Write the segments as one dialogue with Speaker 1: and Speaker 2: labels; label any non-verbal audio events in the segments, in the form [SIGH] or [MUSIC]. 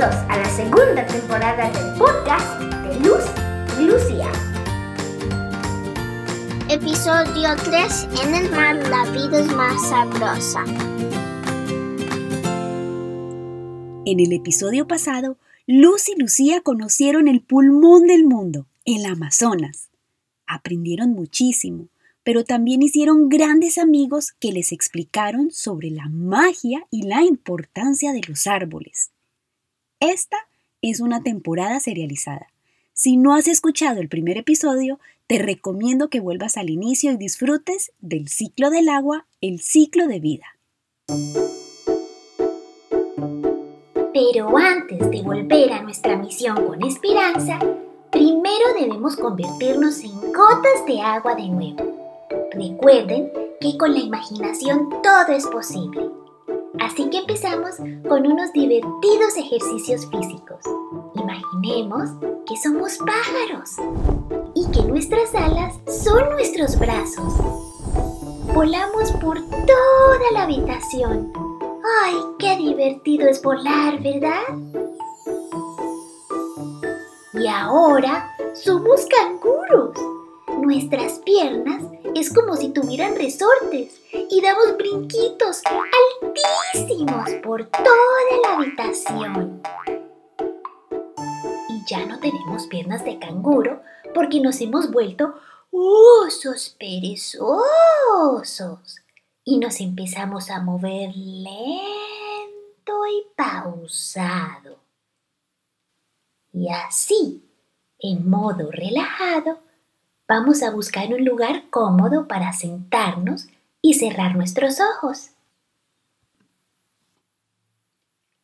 Speaker 1: Bienvenidos a la segunda temporada del podcast de Luz y Lucía.
Speaker 2: Episodio 3. En el mar la vida es más sabrosa.
Speaker 3: En el episodio pasado, Luz y Lucía conocieron el pulmón del mundo, el Amazonas. Aprendieron muchísimo, pero también hicieron grandes amigos que les explicaron sobre la magia y la importancia de los árboles. Esta es una temporada serializada. Si no has escuchado el primer episodio, te recomiendo que vuelvas al inicio y disfrutes del ciclo del agua, el ciclo de vida.
Speaker 1: Pero antes de volver a nuestra misión con esperanza, primero debemos convertirnos en gotas de agua de nuevo. Recuerden que con la imaginación todo es posible. Así que empezamos con unos divertidos ejercicios físicos. Imaginemos que somos pájaros y que nuestras alas son nuestros brazos. Volamos por toda la habitación. ¡Ay, qué divertido es volar, ¿verdad? Y ahora somos canguros. Nuestras piernas es como si tuvieran resortes y damos brinquitos por toda la habitación. Y ya no tenemos piernas de canguro porque nos hemos vuelto osos perezosos y nos empezamos a mover lento y pausado. Y así, en modo relajado, vamos a buscar un lugar cómodo para sentarnos y cerrar nuestros ojos.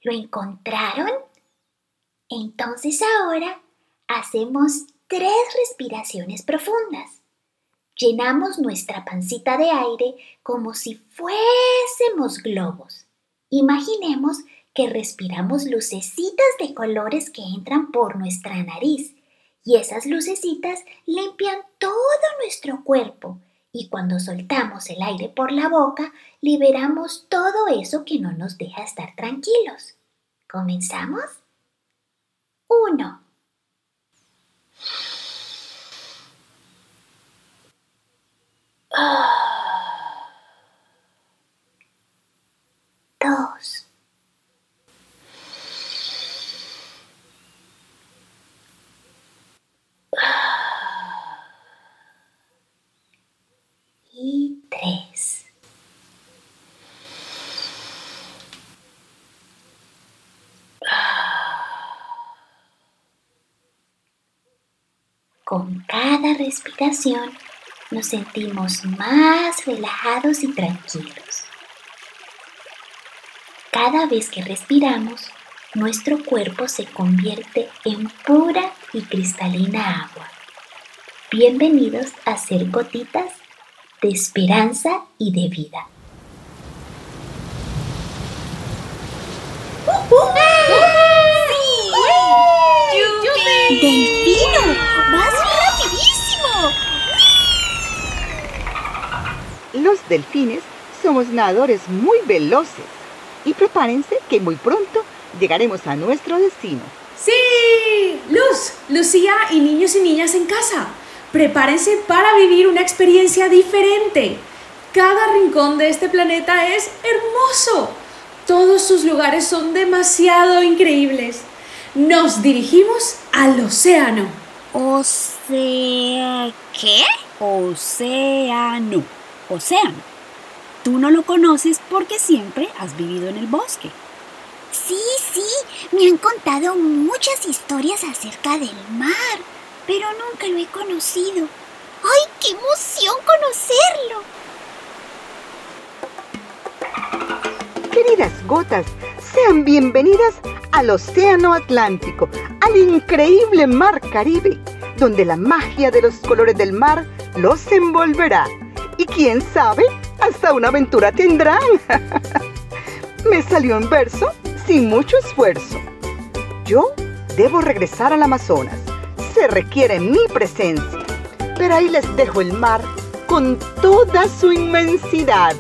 Speaker 1: ¿Lo encontraron? Entonces ahora hacemos tres respiraciones profundas. Llenamos nuestra pancita de aire como si fuésemos globos. Imaginemos que respiramos lucecitas de colores que entran por nuestra nariz y esas lucecitas limpian todo nuestro cuerpo y cuando soltamos el aire por la boca liberamos todo eso que no nos deja estar tranquilos. ¿Comenzamos? 1. Dos. Y tres. Con cada respiración nos sentimos más relajados y tranquilos. Cada vez que respiramos, nuestro cuerpo se convierte en pura y cristalina agua. Bienvenidos a ser gotitas de esperanza y de vida.
Speaker 2: ¡Delfino! ¡Vas rapidísimo!
Speaker 4: Los delfines somos nadadores muy veloces y prepárense que muy pronto llegaremos a nuestro destino.
Speaker 5: ¡Sí! Luz, Lucía y niños y niñas en casa, prepárense para vivir una experiencia diferente. Cada rincón de este planeta es hermoso. Todos sus lugares son demasiado increíbles. Nos dirigimos al océano.
Speaker 2: O sea, ¿qué?
Speaker 3: Océano. Océano. Tú no lo conoces porque siempre has vivido en el bosque.
Speaker 2: Sí, sí, me han contado muchas historias acerca del mar, pero nunca lo he conocido. ¡Ay, qué emoción conocerlo!
Speaker 4: Queridas gotas, sean bienvenidas al Océano Atlántico, al increíble Mar Caribe, donde la magia de los colores del mar los envolverá. Y quién sabe, hasta una aventura tendrán. [LAUGHS] Me salió en verso sin mucho esfuerzo. Yo debo regresar al Amazonas. Se requiere mi presencia. Pero ahí les dejo el mar con toda su inmensidad.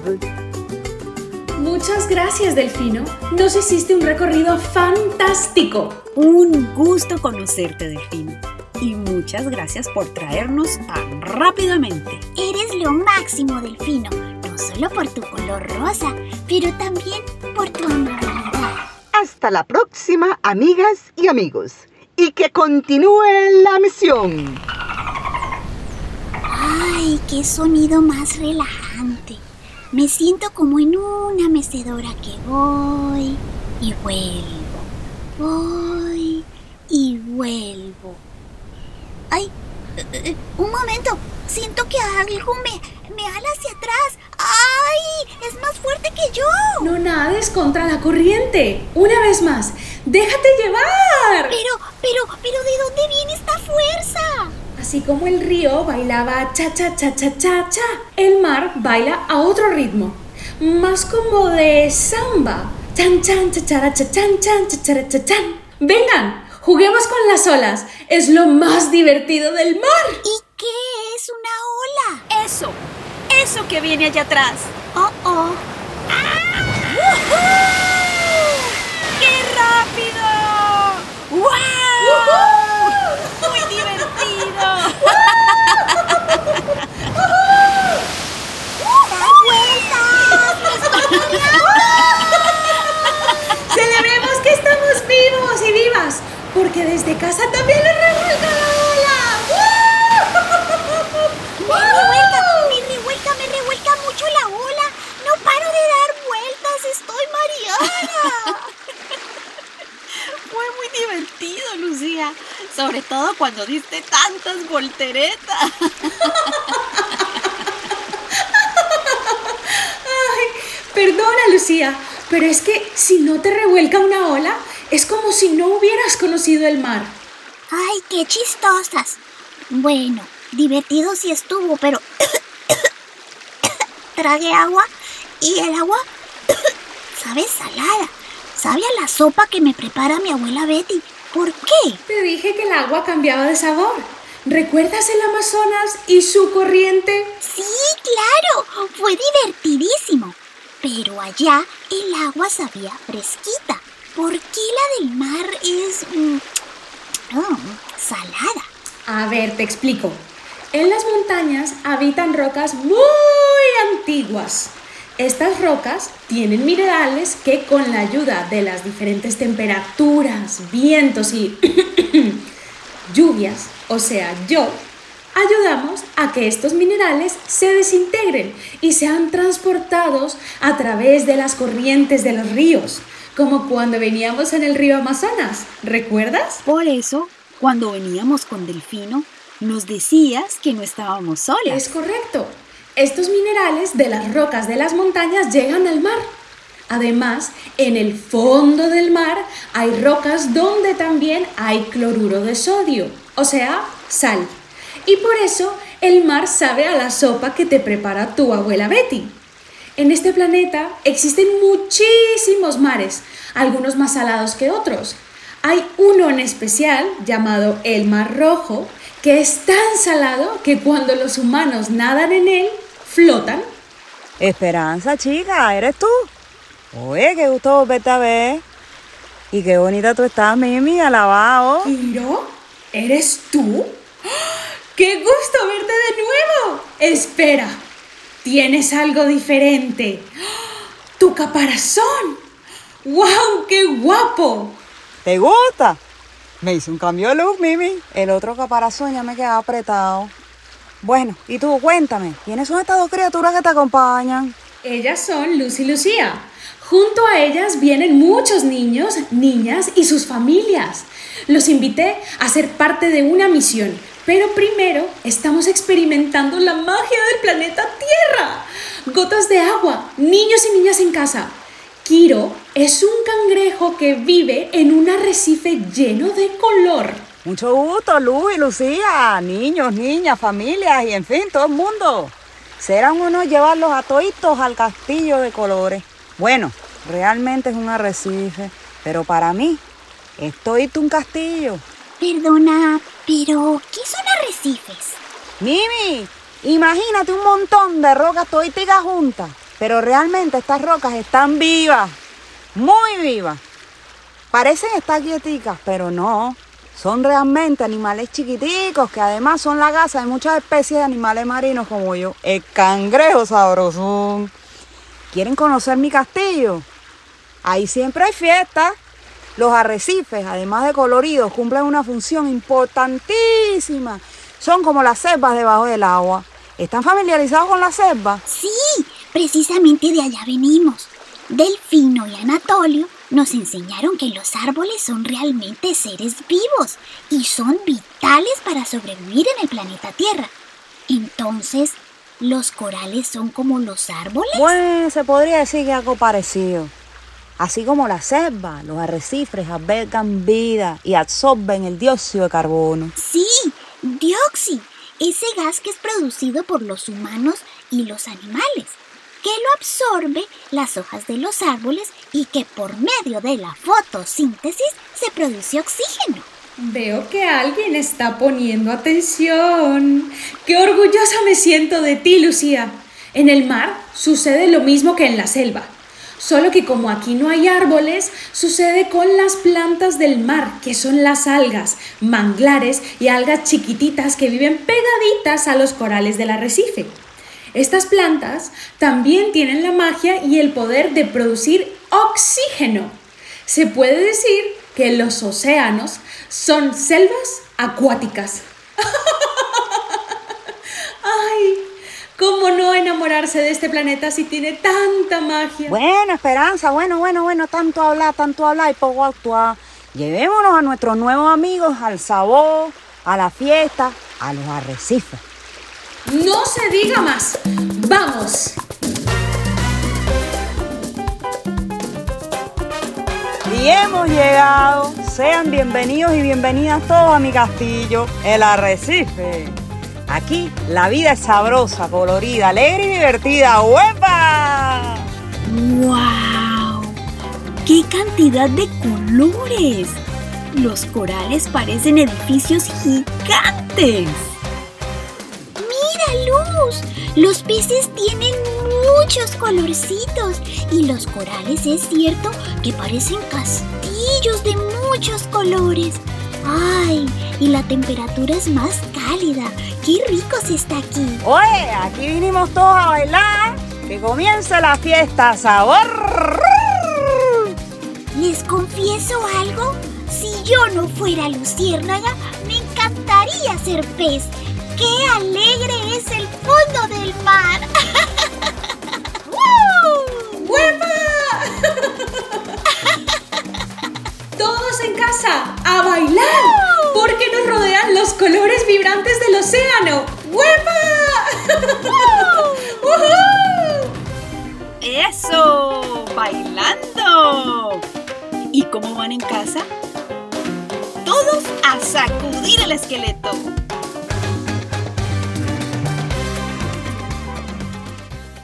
Speaker 5: Muchas gracias, Delfino. Nos hiciste un recorrido fantástico.
Speaker 3: Un gusto conocerte, Delfino. Y muchas gracias por traernos tan rápidamente.
Speaker 1: Eres lo máximo, Delfino, no solo por tu color rosa, pero también por tu amabilidad.
Speaker 4: Hasta la próxima, amigas y amigos. Y que continúe la misión.
Speaker 1: Ay, qué sonido más relajante. Me siento como en una mecedora que voy y vuelvo. Voy y vuelvo. Ay, eh, eh, un momento. Siento que algo me, me ala hacia atrás. ¡Ay! Es más fuerte que yo.
Speaker 5: No nades contra la corriente. Una vez más, déjate llevar.
Speaker 1: Pero, pero, pero, ¿de dónde viene esta fuerza?
Speaker 5: Así como el río bailaba cha cha cha cha cha cha, el mar baila a otro ritmo, más como de samba. Chan chan cha cha cha chan chan cha cha cha chan. Vengan, juguemos con las olas. Es lo más divertido del mar.
Speaker 1: ¿Y qué es una ola?
Speaker 3: Eso, eso que viene allá atrás.
Speaker 1: Oh, oh.
Speaker 3: ¡Qué rápido! ¡Wow! Muy divertido.
Speaker 1: ¡Da vueltas! ¡Me estoy mareando!
Speaker 5: Celebremos que estamos vivos y vivas, porque desde casa también le revuelca la ola.
Speaker 1: Me revuelca, me revuelca, me revuelca mucho la ola. No paro de dar vueltas, estoy mareada. [LAUGHS]
Speaker 3: Fue muy divertido, Lucía. Sobre todo cuando diste tantas volteretas. [LAUGHS]
Speaker 5: Perdona, Lucía, pero es que si no te revuelca una ola, es como si no hubieras conocido el mar.
Speaker 1: Ay, qué chistosas. Bueno, divertido sí estuvo, pero [COUGHS] tragué agua y el agua [COUGHS] sabe salada. Sabe a la sopa que me prepara mi abuela Betty. ¿Por qué?
Speaker 5: Te dije que el agua cambiaba de sabor. ¿Recuerdas el Amazonas y su corriente?
Speaker 1: Sí, claro, fue divertidísimo. Pero allá el agua sabía fresquita. ¿Por qué la del mar es mm, mm, salada?
Speaker 5: A ver, te explico. En las montañas habitan rocas muy antiguas. Estas rocas tienen minerales que con la ayuda de las diferentes temperaturas, vientos y [COUGHS] lluvias, o sea, yo, ayudamos a que estos minerales se desintegren y sean transportados a través de las corrientes de los ríos, como cuando veníamos en el río Amazonas. ¿Recuerdas?
Speaker 3: Por eso, cuando veníamos con Delfino, nos decías que no estábamos solas.
Speaker 5: Es correcto. Estos minerales de las rocas de las montañas llegan al mar. Además, en el fondo del mar hay rocas donde también hay cloruro de sodio, o sea, sal. Y por eso el mar sabe a la sopa que te prepara tu abuela Betty. En este planeta existen muchísimos mares, algunos más salados que otros. Hay uno en especial llamado el Mar Rojo, que es tan salado que cuando los humanos nadan en él, flotan.
Speaker 6: Esperanza, chica, ¿eres tú? Oye, qué gusto volverte a ver. Y qué bonita tú estás, Mimi, alabado.
Speaker 5: ¿Kiro? ¿Eres tú? ¡Ah! ¡Qué gusto verte de nuevo! Espera, tienes algo diferente. ¡Tu caparazón! ¡Wow! ¡Qué guapo!
Speaker 6: ¿Te gusta? Me hice un cambio de look, Mimi. El otro caparazón ya me quedaba apretado. Bueno, y tú, cuéntame, ¿quiénes son estas dos criaturas que te acompañan?
Speaker 5: Ellas son Luz y Lucía. Junto a ellas vienen muchos niños, niñas y sus familias. Los invité a ser parte de una misión, pero primero estamos experimentando la magia del planeta Tierra. Gotas de agua, niños y niñas en casa. Kiro es un cangrejo que vive en un arrecife lleno de color.
Speaker 6: Mucho gusto, Luz y Lucía, niños, niñas, familias y en fin, todo el mundo. Serán unos llevarlos a toditos al castillo de colores. Bueno, realmente es un arrecife, pero para mí es todito un castillo.
Speaker 1: Perdona, pero ¿qué son arrecifes?
Speaker 6: Mimi, imagínate un montón de rocas todititas juntas. Pero realmente estas rocas están vivas, muy vivas. Parecen estar quieticas, pero no. Son realmente animales chiquiticos que además son la casa de muchas especies de animales marinos como yo. El cangrejo sabrosón. ¿Quieren conocer mi castillo? Ahí siempre hay fiestas. Los arrecifes, además de coloridos, cumplen una función importantísima. Son como las selvas debajo del agua. ¿Están familiarizados con las selvas?
Speaker 1: Sí, precisamente de allá venimos. Delfino y Anatolio nos enseñaron que los árboles son realmente seres vivos y son vitales para sobrevivir en el planeta Tierra. Entonces, ¿los corales son como los árboles?
Speaker 6: Bueno, se podría decir que algo parecido. Así como la selva, los arrecifes albergan vida y absorben el dióxido de carbono.
Speaker 1: Sí, dióxido, ese gas que es producido por los humanos y los animales que lo absorbe las hojas de los árboles y que por medio de la fotosíntesis se produce oxígeno.
Speaker 5: Veo que alguien está poniendo atención. Qué orgullosa me siento de ti, Lucía. En el mar sucede lo mismo que en la selva. Solo que como aquí no hay árboles, sucede con las plantas del mar, que son las algas, manglares y algas chiquititas que viven pegaditas a los corales del arrecife. Estas plantas también tienen la magia y el poder de producir oxígeno. Se puede decir que los océanos son selvas acuáticas. [LAUGHS] ¡Ay! ¿Cómo no enamorarse de este planeta si tiene tanta magia?
Speaker 6: Bueno, Esperanza, bueno, bueno, bueno, tanto hablar, tanto hablar y poco actuar. Llevémonos a nuestros nuevos amigos al sabor, a la fiesta, a los arrecifes.
Speaker 5: No se diga más. Vamos.
Speaker 6: Y hemos llegado. Sean bienvenidos y bienvenidas todos a mi castillo, el arrecife. Aquí la vida es sabrosa, colorida, alegre y divertida. ¡Huepa!
Speaker 3: ¡Wow! ¡Qué cantidad de colores! Los corales parecen edificios gigantes.
Speaker 1: luz! Los peces tienen muchos colorcitos y los corales es cierto que parecen castillos de muchos colores. ¡Ay! Y la temperatura es más cálida. ¡Qué rico se está aquí!
Speaker 6: Oye, aquí vinimos todos a bailar. Que comience la fiesta, sabor.
Speaker 1: ¿Les confieso algo? Si yo no fuera luciérnaga, me encantaría ser pez. ¡Qué alegre es el fondo del mar! [LAUGHS] [LAUGHS]
Speaker 5: Todos en casa, a bailar, porque nos rodean los colores vibrantes del océano. ¡Huepa! [LAUGHS]
Speaker 3: ¡Eso! ¡Bailando! ¿Y cómo van en casa? Todos a sacudir el esqueleto.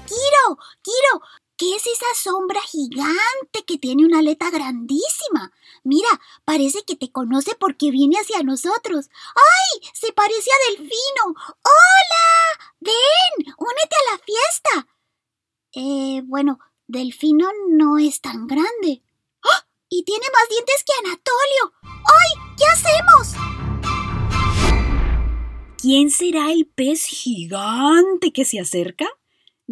Speaker 1: Kiro, Kiro, ¿qué es esa sombra gigante que tiene una aleta grandísima? Mira, parece que te conoce porque viene hacia nosotros. ¡Ay! Se parece a Delfino. ¡Hola! Ven, únete a la fiesta. Eh, bueno, Delfino no es tan grande. ¡Ah! Y tiene más dientes que Anatolio. ¡Ay! ¿Qué hacemos?
Speaker 3: ¿Quién será el pez gigante que se acerca?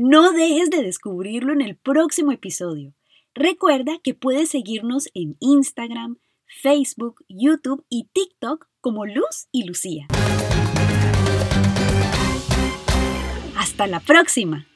Speaker 3: No dejes de descubrirlo en el próximo episodio. Recuerda que puedes seguirnos en Instagram, Facebook, YouTube y TikTok como Luz y Lucía. Hasta la próxima.